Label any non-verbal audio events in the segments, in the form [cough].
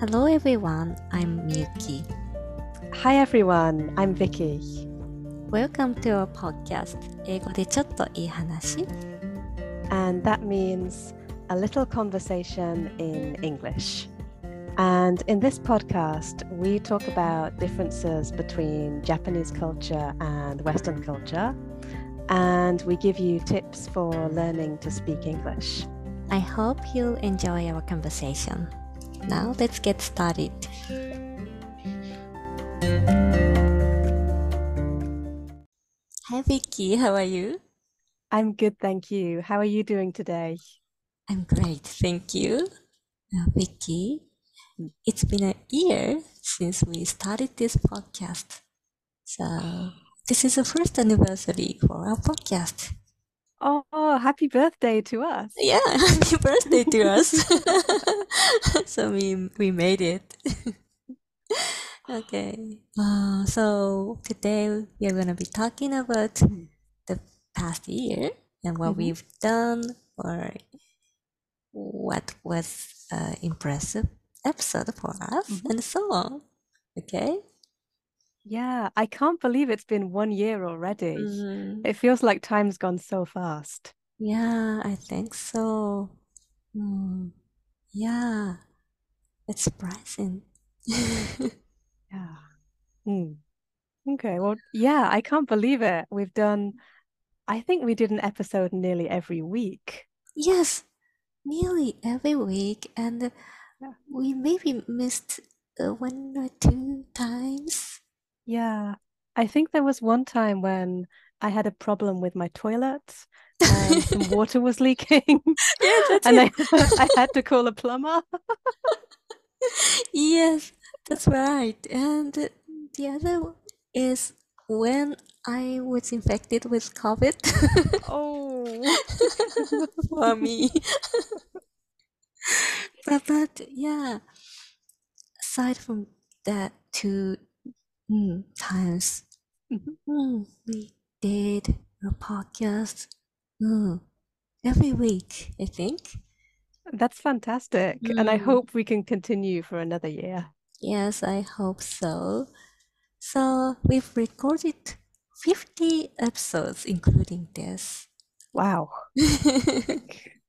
Hello everyone, I'm Miyuki. Hi everyone, I'm Vicky. Welcome to our podcast 英語でちょっといい話 And that means a little conversation in English. And in this podcast, we talk about differences between Japanese culture and Western culture. And we give you tips for learning to speak English. I hope you'll enjoy our conversation. Now let's get started. Hi Vicky, how are you? I'm good, thank you. How are you doing today? I'm great, thank you. Now, Vicky, it's been a year since we started this podcast. So, this is the first anniversary for our podcast. Oh, happy birthday to us. Yeah, [laughs] happy birthday to us. [laughs] [laughs] so we we made it. okay. Uh, so today we are gonna be talking about the past year and what Mhm. we've done or what was uh, impressive episode for us Mhm. and so on. Okay. Yeah, I can't believe it's been one year already. Mhm. It feels like time's gone so fast. Yeah, I think so. Mm, yeah, it's surprising. [laughs] Yeah. Hmm. Okay, well, yeah, I can't believe it. We've done, I think we did an episode nearly every week. Yes, nearly every week, and Yeah. we maybe missed uh, one or two times. Yeah. I think there was one time when I had a problem with my toilet and [laughs] some water was leaking, [laughs] Yeah, [laughs] that's and I. I had to call a plumber. Yes, that's right. And the other is when I was infected with COVID Oh, for me. But, but yeah, aside from that two mm, times, Mhm. mm, we did a podcast mm, every week, I think. that's fantastic. And I Mm. hope we can continue for another year. Yes, I hope so. So we've recorded 50 episodes, including this. Wow. [laughs]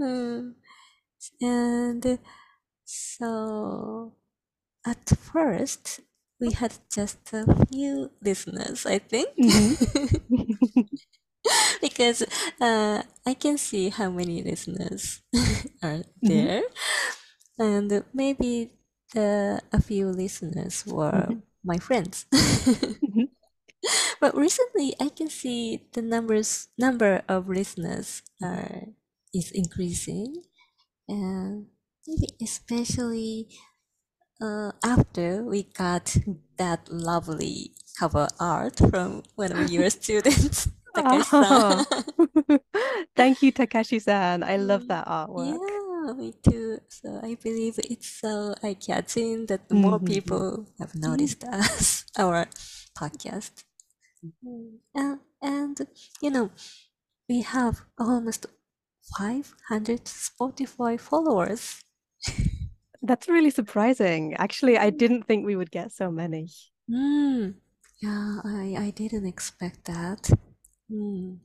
Mm. And so at first, we had just a few listeners, I think. Mhm. [laughs] because uh, I can see how many listeners [laughs] are Mhm. there, and maybe the a few listeners were Mhm. my friends. Mhm. [laughs] But recently, I can see the numbers number of listeners are is increasing, and maybe especially uh, after we got that lovely cover art from one of your [laughs] students, [laughs] Takashi-san. [laughs] Thank you, Takashi-san. I love that artwork. Yeah, me too. So I believe it's so eye-catching that more Mhm. people have noticed us, our podcast. Mm, And, and you know, we have almost 500 Spotify followers. That's really surprising. Actually, I didn't think we would get so many. Mm, yeah, I, I didn't expect that. Mm.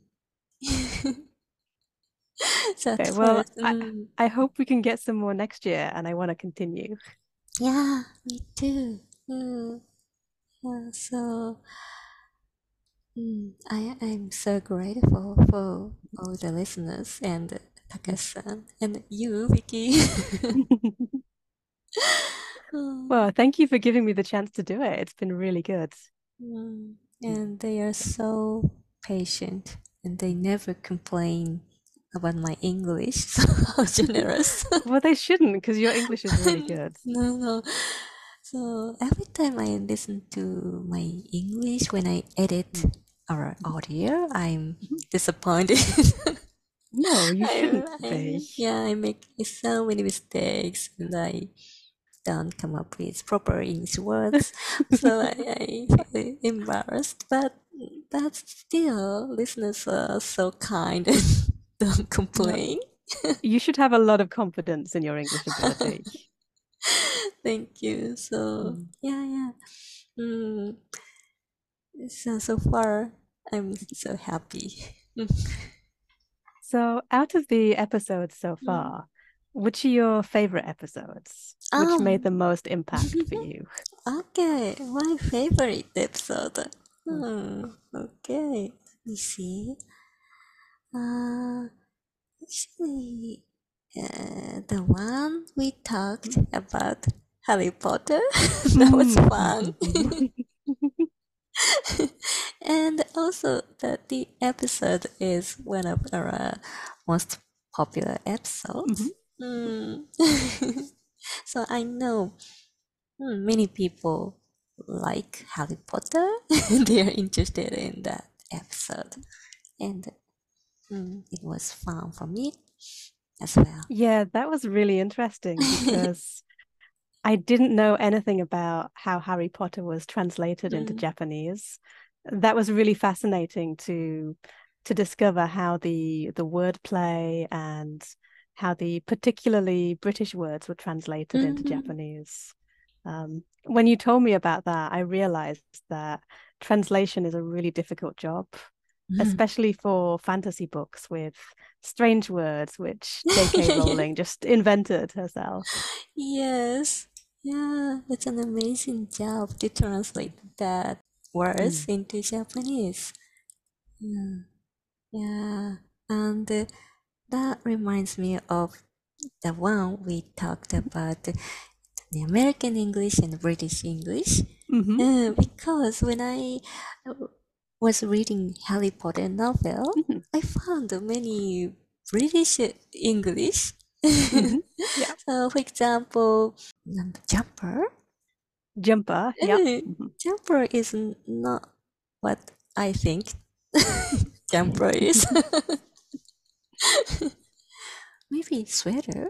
[laughs] Okay, well, first, I, mm, I hope we can get some more next year, and I want to continue. yeah, me too. Mm, yeah, so mm, I I'm so grateful for all the listeners and Takashi-san and you, Vicky. [laughs] [laughs] Mm, Well, thank you for giving me the chance to do it. It's been really good. mm, and they are so patient and they never complain about my English. [laughs] So how generous. [laughs] Well, they shouldn't, because your English is really [laughs] good. No, no. So every time I listen to my English when I edit our audio, I'm disappointed. No, you shouldn't I- be. yeah, I make so many mistakes and I don't come up with proper English words. [laughs] so I, I embarrassed. But but still, listeners are so kind and [laughs] don't complain. [laughs] You should have a lot of confidence in your English ability. Thank you. So Mm. yeah, yeah. Mm. So so far, I'm so happy. So, out of the episodes so Mm. Which are your favorite episodes? Which made the Um. most impact for [laughs] you? Okay, my favorite episode. Mm. Hmm. Okay. Let me see. Uh, actually, uh, the one we talked about Harry Potter. [laughs] that was fun. Mhm. [laughs] and also that the episode is one of our most popular episodes. Mm. [laughs] so I know mm, many people like Harry Potter. [laughs] they are interested in that episode, and mm, it was fun for me as well. Yeah, that was really interesting because [laughs] I didn't know anything about how Harry Potter was translated into Mm. Japanese. That was really fascinating to to discover how the the wordplay and how the particularly British words were translated into Mhm. Japanese. Um, when you told me about that, I realized that translation is a really difficult job, Mm. especially for fantasy books with strange words which J.K. [laughs] Rowling just invented herself. Yes. Yeah, it's an amazing job to translate that words into Japanese. Yeah. Yeah. And uh, that reminds me of the one we talked about the American English and British English. Mhm. Uh, because when I uh, was reading Harry Potter novel, Mhm. I found many British English. Mhm. [laughs] Yeah. So, for example, um, jumper. Jumper, yeah. Eh, Mhm. Jumper is not what I think [laughs] jumper is. [laughs] [laughs] Maybe sweater.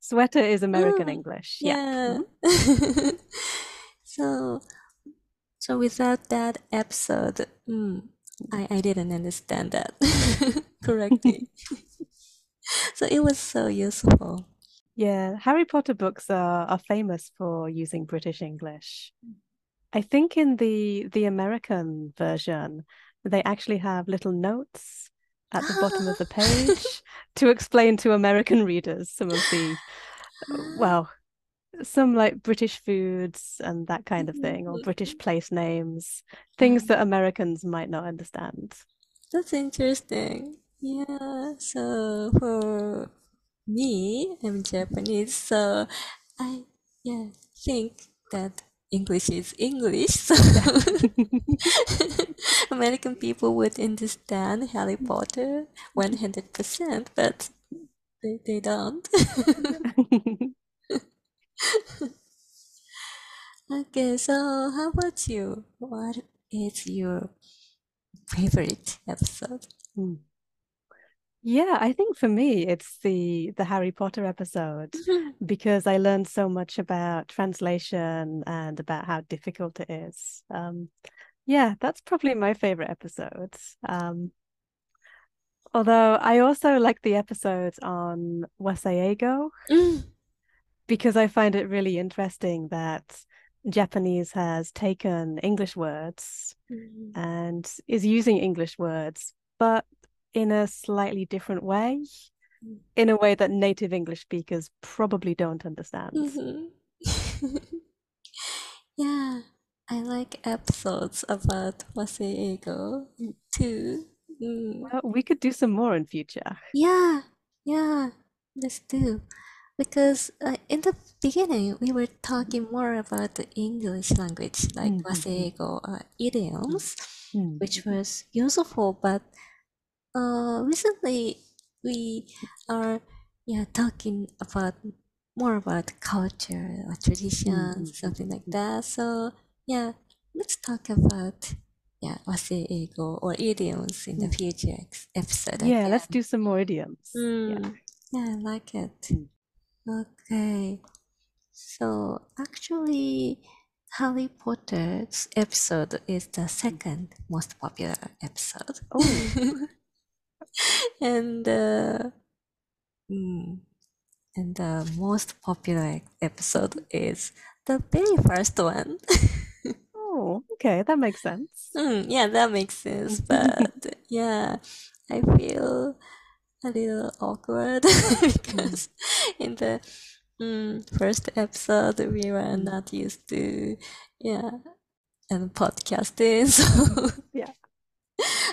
Sweater is American Ah, English. Yeah. Yeah. [laughs] So, so without that episode, mm, I, I didn't understand that [laughs] correctly. so it was so useful. Yeah, Harry Potter books are, are famous for using British English. I think in the the American version, they actually have little notes at the bottom of the page to explain to American readers some of the, well, some like British foods and that kind of thing, or British mm-hmm. place names, things that Americans might not understand. That's interesting. Yeah, so for me, I'm Japanese, so I yeah think that English is English. So [laughs] American people would understand Harry Potter 100%, but they, they don't. [laughs] Okay, so how about you? What is your favorite episode? Hmm. Yeah, I think for me it's the the Harry Potter episode [laughs] because I learned so much about translation and about how difficult it is. Um, yeah, that's probably my favorite episode. Um, although I also like the episodes on Waseigo Mm. because I find it really interesting that Japanese has taken English words Mm. and is using English words, but in a slightly different way, Mm. in a way that native English speakers probably don't understand. Mhm. [laughs] Yeah, I like episodes about Waseigo too. Mm. Well, we could do some more in future. Yeah, yeah, let's do. Because uh, in the beginning, we were talking more about the English language, like Mhm. Waseigo uh, idioms, Hmm. which was useful. But uh, recently, we are yeah talking about more about culture or traditions, Mhm. something like that. So yeah, let's talk about yeah Waseigo or idioms in the Mm. future ex- episode. Yeah, again. let's do some more idioms. Yeah. Mm, yeah, I like it. Mm. Okay. So actually, Harry Potter's episode is the second most popular episode. Oh. [laughs] [laughs] And uh, mm, and the most popular episode is the very first one. [laughs] oh, okay, that makes sense. Mm, yeah, that makes sense. But [laughs] yeah, I feel a little awkward because in the mm, first episode we were not used to yeah and podcasting so yeah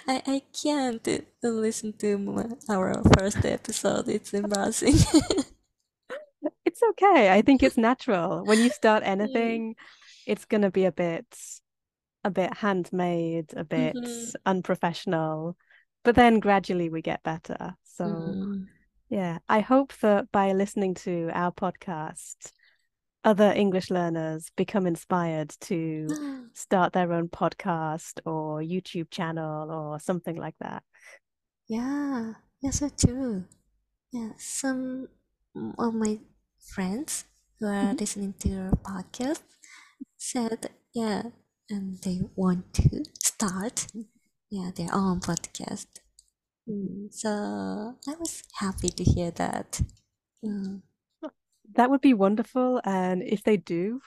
I, I can't listen to our first episode it's embarrassing [laughs] it's okay i think it's natural when you start [laughs] anything mm. it's gonna be a bit a bit handmade a bit mm-hmm. unprofessional but then gradually we get better so mm-hmm. yeah i hope that by listening to our podcast other english learners become inspired to [gasps] start their own podcast or youtube channel or something like that yeah yes so true yeah some of my friends who are mm-hmm. listening to your podcast said yeah and they want to start yeah their own podcast mm, so i was happy to hear that mm. That would be wonderful and if they do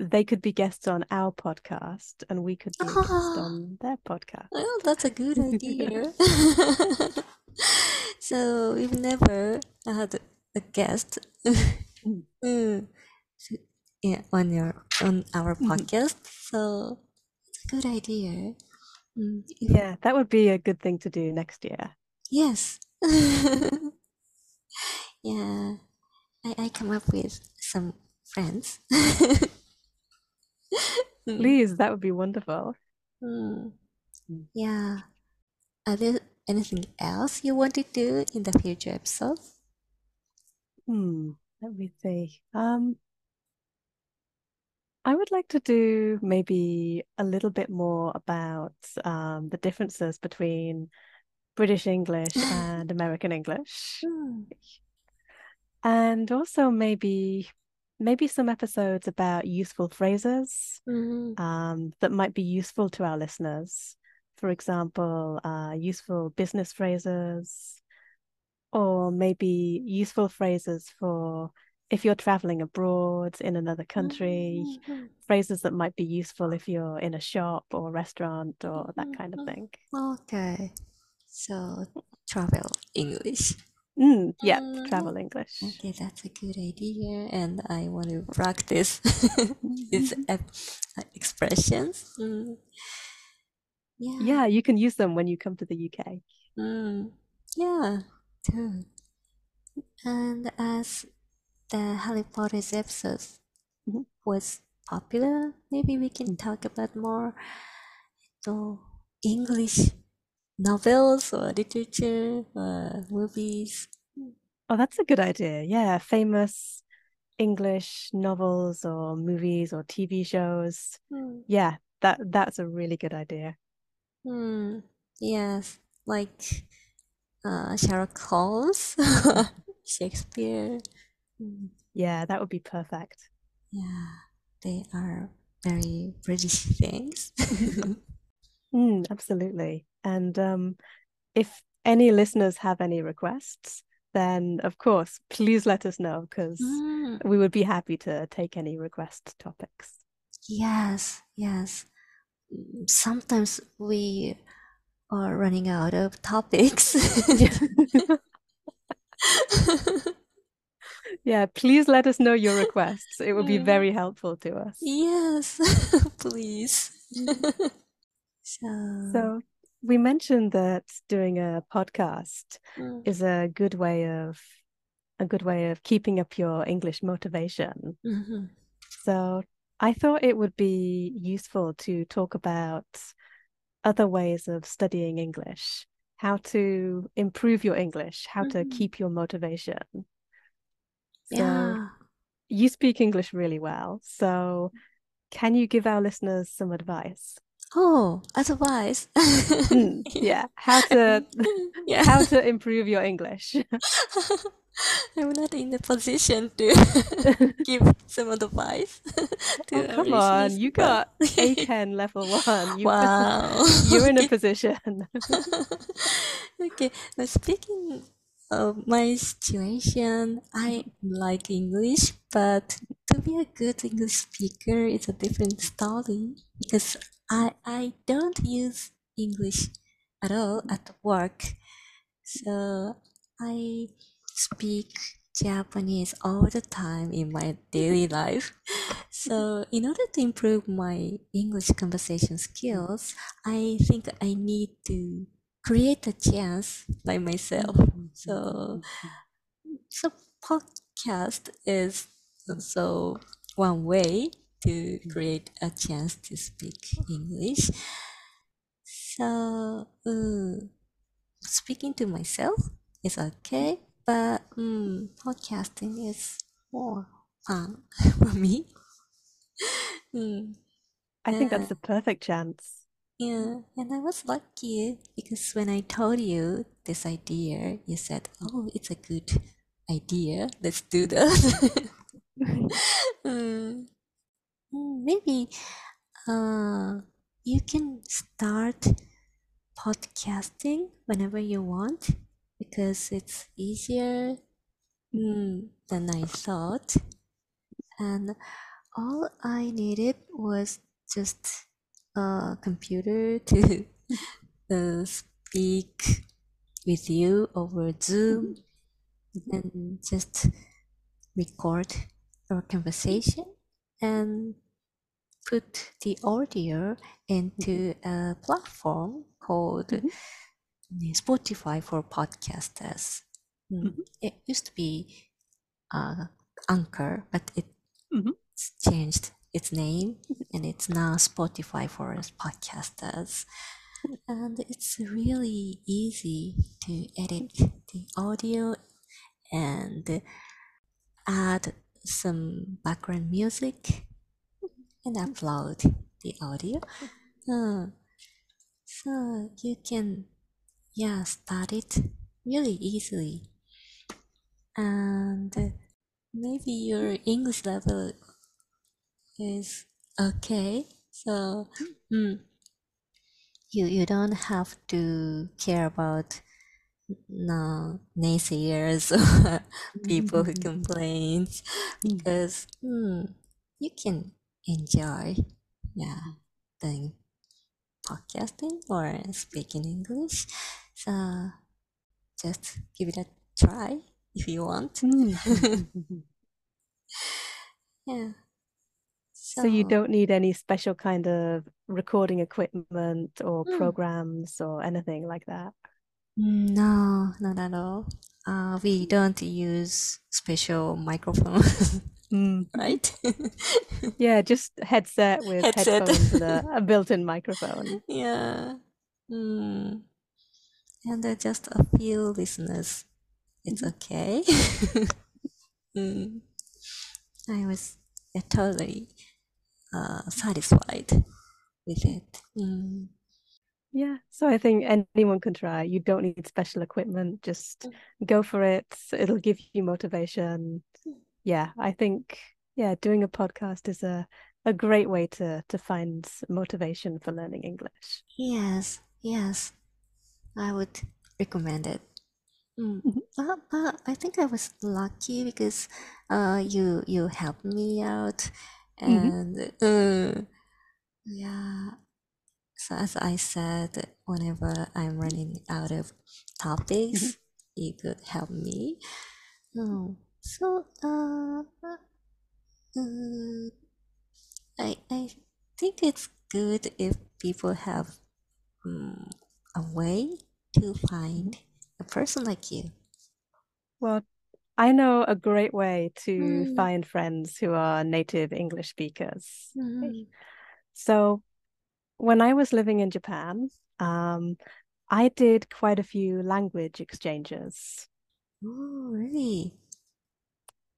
they could be guests on our podcast and we could be guests on [laughs] their podcast oh that's a good idea [laughs] so we've never had a guest mm. [laughs] mm. yeah, on your on our mm-hmm. podcast so it's a good idea Mm, yeah, that would be a good thing to do next year. Yes. yeah. I, I come up with some friends. Mm. [laughs] Please, that would be wonderful. Mm. Yeah. Are there anything else you want to do in the future episodes? Hmm. Let me see. Um I would like to do maybe a little bit more about um, the differences between British English [laughs] and American English. Hmm. And also maybe maybe some episodes about useful phrases mm. um, that might be useful to our listeners. For example, uh, useful business phrases, or maybe useful phrases for if you're traveling abroad in another country, mm-hmm. phrases that might be useful if you're in a shop or a restaurant or that kind of mm-hmm. thing. Okay. So, travel English. Mm, yeah, mm-hmm. travel English. Okay, that's a good idea, and I want to practice [laughs] these mm-hmm. expressions. Mm. Yeah. Yeah, you can use them when you come to the UK. Mm. Yeah, too. And as the Harry Potter's episodes mm-hmm. was popular, maybe we can talk about more so English novels or literature or movies. Oh, that's a good idea. Yeah, famous English novels or movies or TV shows. Mm. Yeah, that that's a really good idea. Hmm. Yes, like uh, Sherlock Holmes, [laughs] Shakespeare. Mm. Yeah, that would be perfect. Yeah, they are very British things. [laughs] [laughs] mm, absolutely. And um, if any listeners have any requests, then of course, please let us know because mm. we would be happy to take any request topics. Yes, yes. Sometimes we are running out of topics [laughs] yeah, please let us know your requests. It would be very helpful to us. Yes, [laughs] please. [laughs] so, so we mentioned that doing a podcast mm. is a good way of a good way of keeping up your English motivation. Mm-hmm. So I thought it would be useful to talk about other ways of studying English, how to improve your English, how mm-hmm. to keep your motivation. So yeah. you speak English really well. So can you give our listeners some advice? Oh, advice. mm, yeah. How to [laughs] yeah. how to improve your English. [laughs] I'm not in the position to [laughs] give some advice. oh, come on, you got Eiken level one. You, wow. You're in a position. okay, now speaking of my situation, I like English, but to be a good English speaker, is a different story because I I don't use English at all at work. So I speak Japanese all the time in my daily life. So in order to improve my English conversation skills, I think I need to create a chance by myself. So so podcast is so one way to create a chance to speak English. So uh, speaking to myself is okay, but um, podcasting is more fun [laughs] for me. [laughs] Mm, I think that's the perfect chance. yeah, and I was lucky because when I told you this idea, you said, "Oh, it's a good idea. Let's do that." [laughs] Mm, maybe uh, you can start podcasting whenever you want because it's easier mm, than I thought. And all I needed was just a computer to [laughs] uh, speak with you over Zoom and just record our conversation and put the audio into a platform called Mhm. Spotify for podcasters. Mm. Mhm. It used to be uh, Anchor, but it's Mhm. changed its name and it's now Spotify for podcasters. And it's really easy to edit the audio and add some background music and upload the audio. [laughs] Uh, so you can, yeah, start it really easily. And maybe your English level is okay. So mm, you you don't have to care about no naysayers or [laughs] people who complain because mm, you can enjoy yeah doing podcasting or speaking English. So just give it a try if you want. Mm. [laughs] Yeah. So you don't need any special kind of recording equipment or Mm. programs or anything like that. No, not at all. Uh, we don't use special microphone, [laughs] Mm. right? [laughs] Yeah, just headset with Headset. headphones and a, [laughs] a built-in microphone. Yeah. Mm. And uh, just a few listeners. It's okay. mm. I was uh, totally uh, satisfied with it. Mm. Yeah, so I think anyone can try. You don't need special equipment. Just go for it. It'll give you motivation. Yeah, I think yeah, doing a podcast is a a great way to to find motivation for learning English. Yes, yes, I would recommend it. Mm. But, but I think I was lucky because uh, you you helped me out, Mhm. and uh, yeah. So as I said, whenever I'm running out of topics, you could help me. Oh, so uh, uh, I I think it's good if people have um, a way to find a person like you. Well, I know a great way to Mm. find friends who are native English speakers. Mm. So when I was living in Japan, um, I did quite a few language exchanges. Oh, really?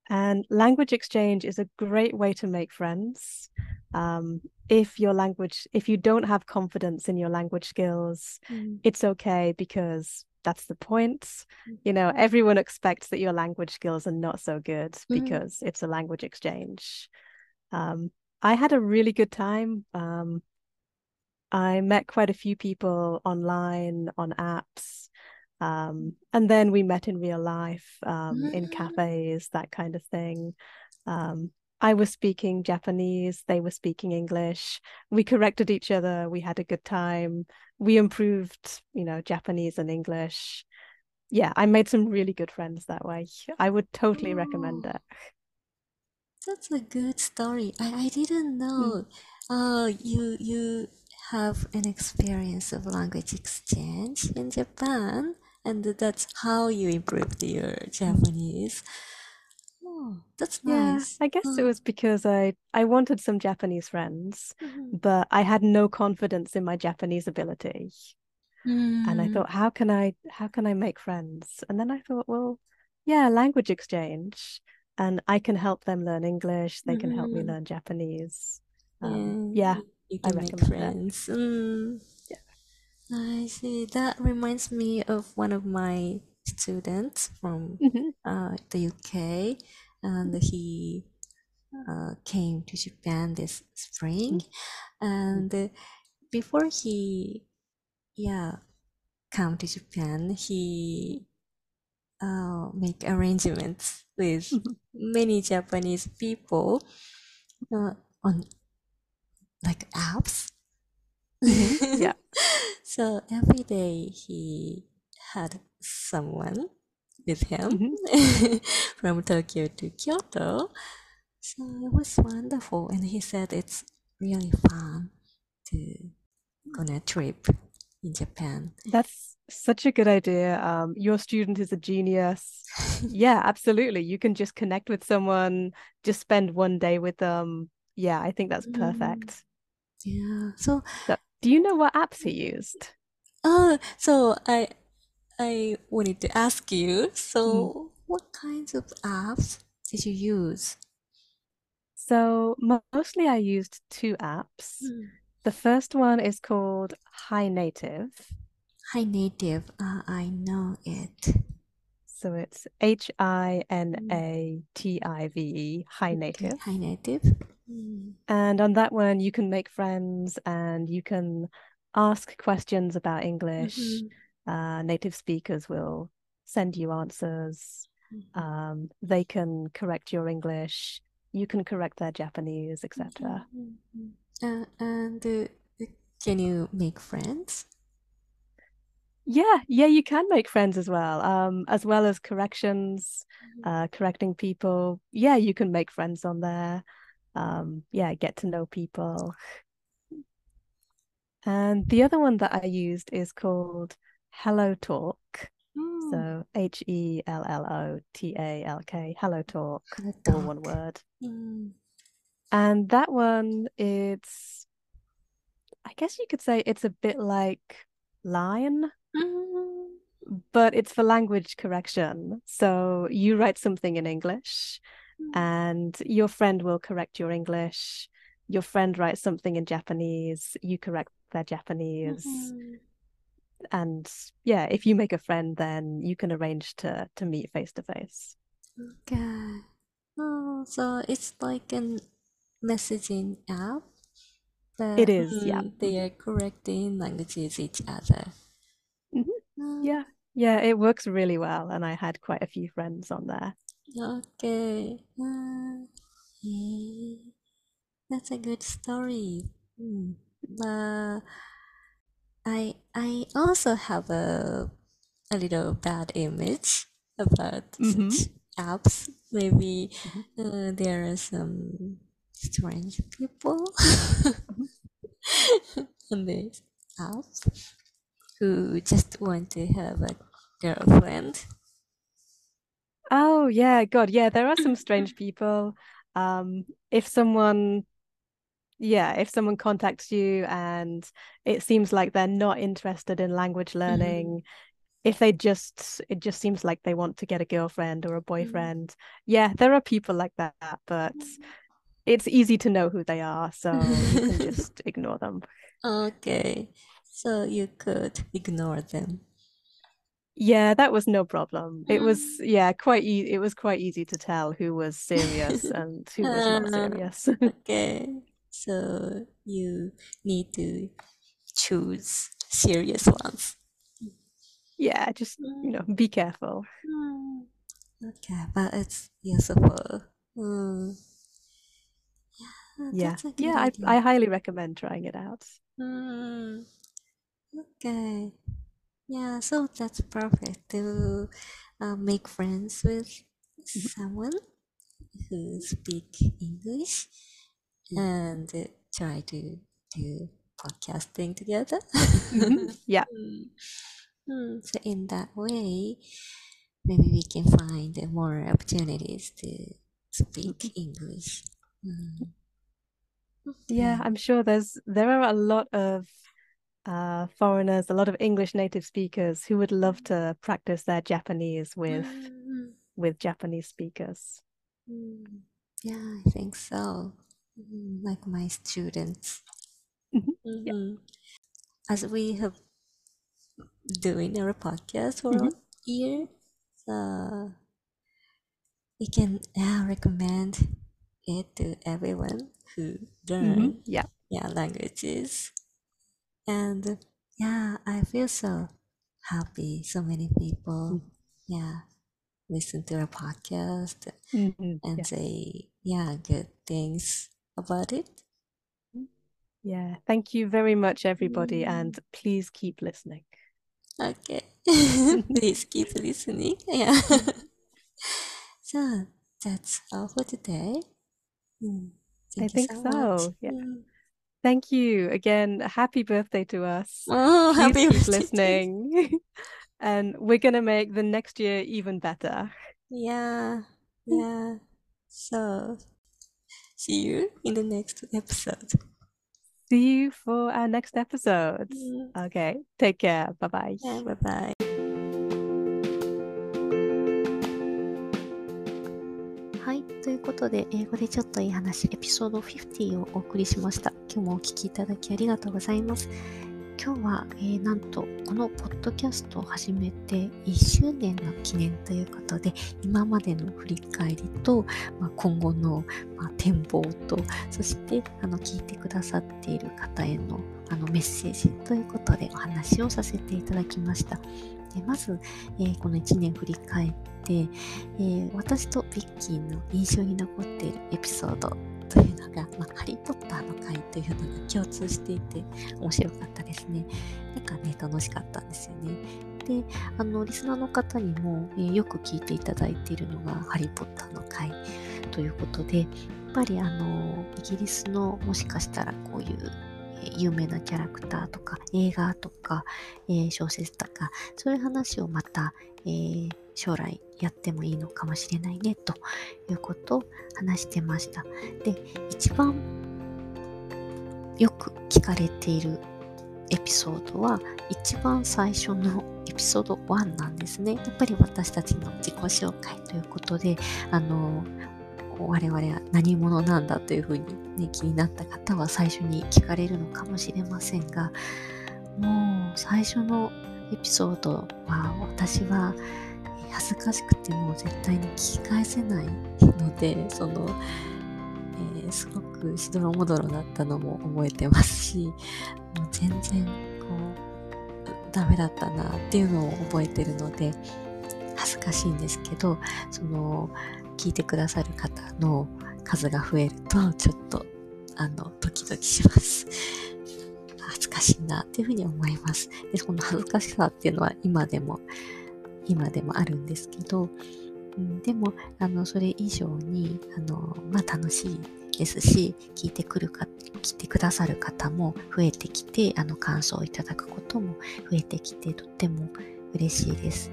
And language exchange is a great way to make friends. Um, if your language, if you don't have confidence in your language skills, Mm. it's okay because that's the point. You know, everyone expects that your language skills are not so good Mhm. because it's a language exchange. Um, I had a really good time. Um, I met quite a few people online on apps. Um, and then we met in real life, um, in Mm. cafes, that kind of thing. Um, I was speaking Japanese, they were speaking English. We corrected each other, we had a good time. We improved, you know, Japanese and English. Yeah, I made some really good friends that way. I would totally recommend Oh. it. That's a good story. I, I didn't Mm. know. Oh, you you have an experience of language exchange in Japan, and that's how you improved your Japanese. Oh, that's Yeah, nice. I guess it Oh, was because I I wanted some Japanese friends, mhm. but I had no confidence in my Japanese ability. And I Mm, thought, how can I how can I make friends? And then I thought, well, yeah, language exchange, and I can help them learn English, they can help me mhm. learn Japanese. Yeah, Um, yeah, you, you I make friends. Mm, Yeah. I see. That reminds me of one of my students from Mhm. uh, the UK, and he uh, came to Japan this spring. And uh, before he, yeah, come to Japan, he uh, make arrangements with Mhm. many Japanese people uh, on like apps. Mhm. Yeah. [laughs] So every day he had someone with him Mhm. [laughs] from Tokyo to Kyoto. So it was wonderful. And he said it's really fun to go on a trip in Japan. That's such a good idea. Um, your student is a genius. [laughs] Yeah, absolutely. You can just connect with someone, just spend one day with them. Yeah, I think that's Mm, perfect. Yeah. So, So, do you know what apps he used? oh, so I I wanted to ask you, Mm. so what kinds of apps did you use? So, mostly I used two apps. Mm. The first one is called HiNative. Hi Native, uh, I know it. So it's H I N A T I V E, Mm. A T I V Hi Okay, Native. HiNative. Mm. And on that one, you can make friends and you can ask questions about English. Mhm. Uh, native speakers will send you answers. Mhm. Um, they can correct your English. You can correct their Japanese, etc. Mhm. Mhm. Uh, and uh, can you make friends? Yeah, yeah, you can make friends as well. Um, as well as corrections, uh, correcting people. Yeah, you can make friends on there. Um, yeah, get to know people. And the other one that I used is called HelloTalk. Mm. So H E L L O T A L K, HelloTalk, Hello all one word. Mm. And that one, it's, I guess you could say it's a bit like Line, Mm. but it's for language correction. So you write something in English. And your friend will correct your English. Your friend writes something in Japanese, you correct their Japanese. Mhm. And yeah, if you make a friend, then you can arrange to to meet face to face. Okay. Oh, so it's like a messaging app, It but yeah. mm, they are correcting languages each other. Mhm. Mm, Yeah. Yeah, it works really well. And I had quite a few friends on there. Okay. Uh, yeah. That's a good story. Mm. But I I also have a a little bad image about hmm apps. Maybe Mhm. uh, there are some strange people [laughs] on this app who just want to have a girlfriend. Oh, yeah, God, yeah, there are some [laughs] strange people. Um, if someone, yeah, if someone contacts you and it seems like they're not interested in language Mhm. learning, if they just, it just seems like they want to get a girlfriend or a Mm. boyfriend. Yeah, there are people like that, but it's easy to know who they are, so you can [laughs] just ignore them. Okay, so you could ignore them. Yeah, that was no problem. It was, Mm. yeah, quite e it was quite easy to tell who was serious [laughs] and who was not Ah, serious. [laughs] okay, so you need to choose serious ones. yeah, just you know, be careful. Mm. Okay, but it's useful. Mm. Yeah, Yeah, yeah, I, idea. I highly recommend trying it out. Mm. Okay. Yeah, so that's perfect to uh, make friends with someone who speak English and uh, try to do podcasting together. Mhm, [laughs] Yeah, Mm. So in that way, maybe we can find more opportunities to speak English. Mm. yeah, I'm sure there's there are a lot of uh, foreigners, a lot of English native speakers who would love to practice their Japanese with Mm, with Japanese speakers. mm. Yeah, I think so. Mm, Like my students. Mhm, yeah. Mhm. As we have doing our podcast for Mhm. a year, so we can uh, recommend it to everyone who learn Mhm, Yeah, yeah languages and yeah i feel so happy. So many people yeah listen to our podcast Mhm, and yeah, say yeah good things about it. Yeah. Thank you very much, everybody, Mm. and please keep listening. okay. [laughs] [laughs] Please keep listening. Yeah. [laughs] So that's all for today. Mm, I think so so. Yeah. Mm. Thank you again. Happy birthday to us. oh Please happy keep to listening, [laughs] and we're gonna make the next year even better. Yeah, yeah. So, see you in the next episode. See you for our next episode. Mm. Okay, take care. Bye bye. Yeah, bye ことで、英語でちょっといい話、エピソード50をお送りしました。今日もお聞きいただきありがとうございます。今日は、えーなんとこのポッドキャストを始めて1周年の記念ということで今までの振り返りと、まあ、今後の、まあ、展望とそしてあの聞いてくださっている方へのあのメッセージということでお話をさせていただきました。でまず、えーこの1年振り返って、えー私とビッキーの印象に残っているエピソードというのが、まあ、ハリー・ポッターの回というのが共通していて面白かったですね。なんかね、楽しかったんですよね。で、あの、リスナーの方にも、えーよく聞いていただいているのが、ハリー・ポッターの回ということで、やっぱりあの、イギリスのもしかしたらこういう、有名なキャラクターとか映画とか、えー小説とかそういう話をまた、えー将来やってもいいのかもしれないねということを話してました。で一番よく聞かれているエピソードは一番最初のエピソード1なんですね。やっぱり私たちの自己紹介ということで、あの、我々は何者なんだというふうに、ね、気になった方は最初に聞かれるのかもしれませんが、もう最初のエピソードは私は恥ずかしくてもう絶対に聞き返せないので、その、えーすごくしどろもどろだったのも覚えてますし、もう全然こう、ダメだったなっていうのを覚えてるので、恥ずかしいんですけど、その、聞いてくださる方の数が増えると、ちょっと、あの、ドキドキします。[laughs] 恥ずかしいなっていうふうに思います。で、この恥ずかしさっていうのは今でも、今でもあるんですけど、うん、でも、あの、それ以上に、あの、まあ、楽しいですし、聞いてくるか、聞いてくださる方も増えてきて、あの、感想をいただくことも増えてきて、とっても嬉しいです。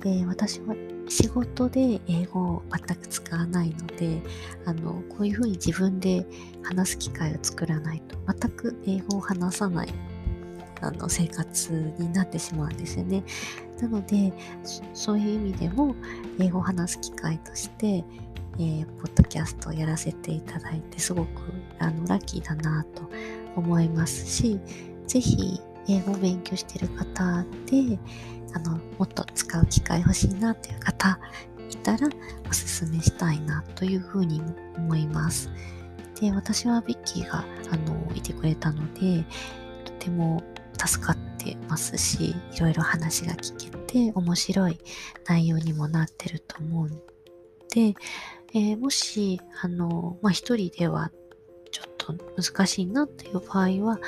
で、私は仕事で英語を全く使わないので、あの、こういうふうに自分で話す機会を作らないと、全く英語を話さない、あの、生活になってしまうんですよね。なので、そういう意味でも、英語を話す機会として、えーポッドキャストをやらせていただいて、すごくあのラッキーだなと思いますし、ぜひ英語を勉強している方で、あの、もっと使う機会欲しいなという方いたら、おすすめしたいなというふうに思います。で、私はビッキーが、あの、いてくれたので、とても助かってますし、いろいろ話が聞けて面白い内容にもなってると思うんで、えー、もし、あの、まあ、一人ではちょっと難しいなっていう場合は、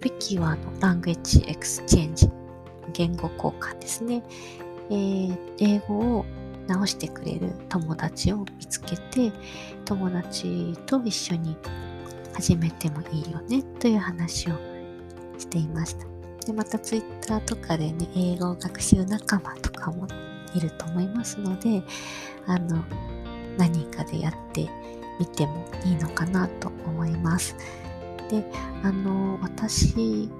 ビッキーはあの、ラングエッジエクスチェンジ、言語交換ですね。えー、英語を直してくれる友達を見つけて、友達と一緒に始めてもいいよねという話をしていました。で、またツイッターとかでね、英語学習仲間とかもいると思いますので、あの、何かでやってみてもいいのかなと思います。で、あの、私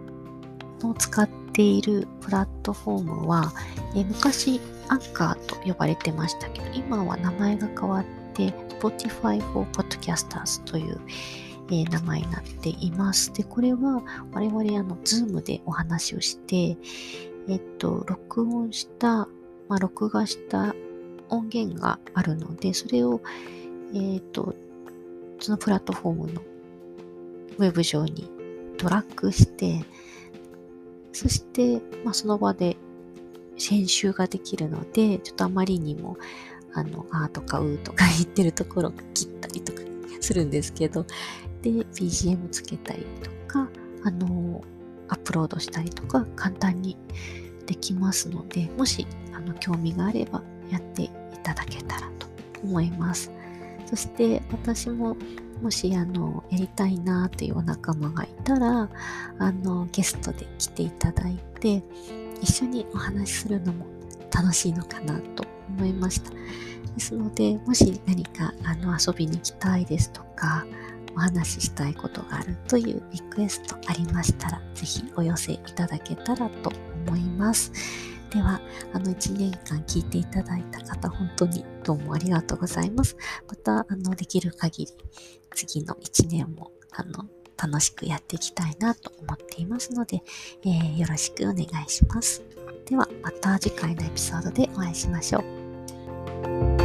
の使ってているプラットフォームは、え昔アンカーと呼ばれてましたけど、今は名前が変わって Spotify for Podcasters という、え、名前になっています。で、これは我々あの、ズームでお話をして、えっと、録音した、まあ、録画した音源があるので、それを、えっと、そのプラットフォームのウェブ上にトラックして、そして、まあ、その場で編集ができるので、ちょっとあまりにも、あの、あーとかうーとか言ってるところを切ったりとかするんですけど、で、BGM つけたりとか、あの、アップロードしたりとか簡単にできますので、もし、あの、興味があればやっていただけたらと思います。そして私ももしあのやりたいなというお仲間がいたらあのゲストで来ていただいて一緒にお話しするのも楽しいのかなと思いました。ですので、もし何かあの遊びに行きたいですとか、お話ししたいことがあるというリクエストありましたら、ぜひお寄せいただけたらと思います。では、あの1年間聞いていただいた方、本当にどうもありがとうございます。また、あの、できる限り、次の1年も、あの、楽しくやっていきたいなと思っていますので、えー、よろしくお願いします。では、また次回のエピソードでお会いしましょう。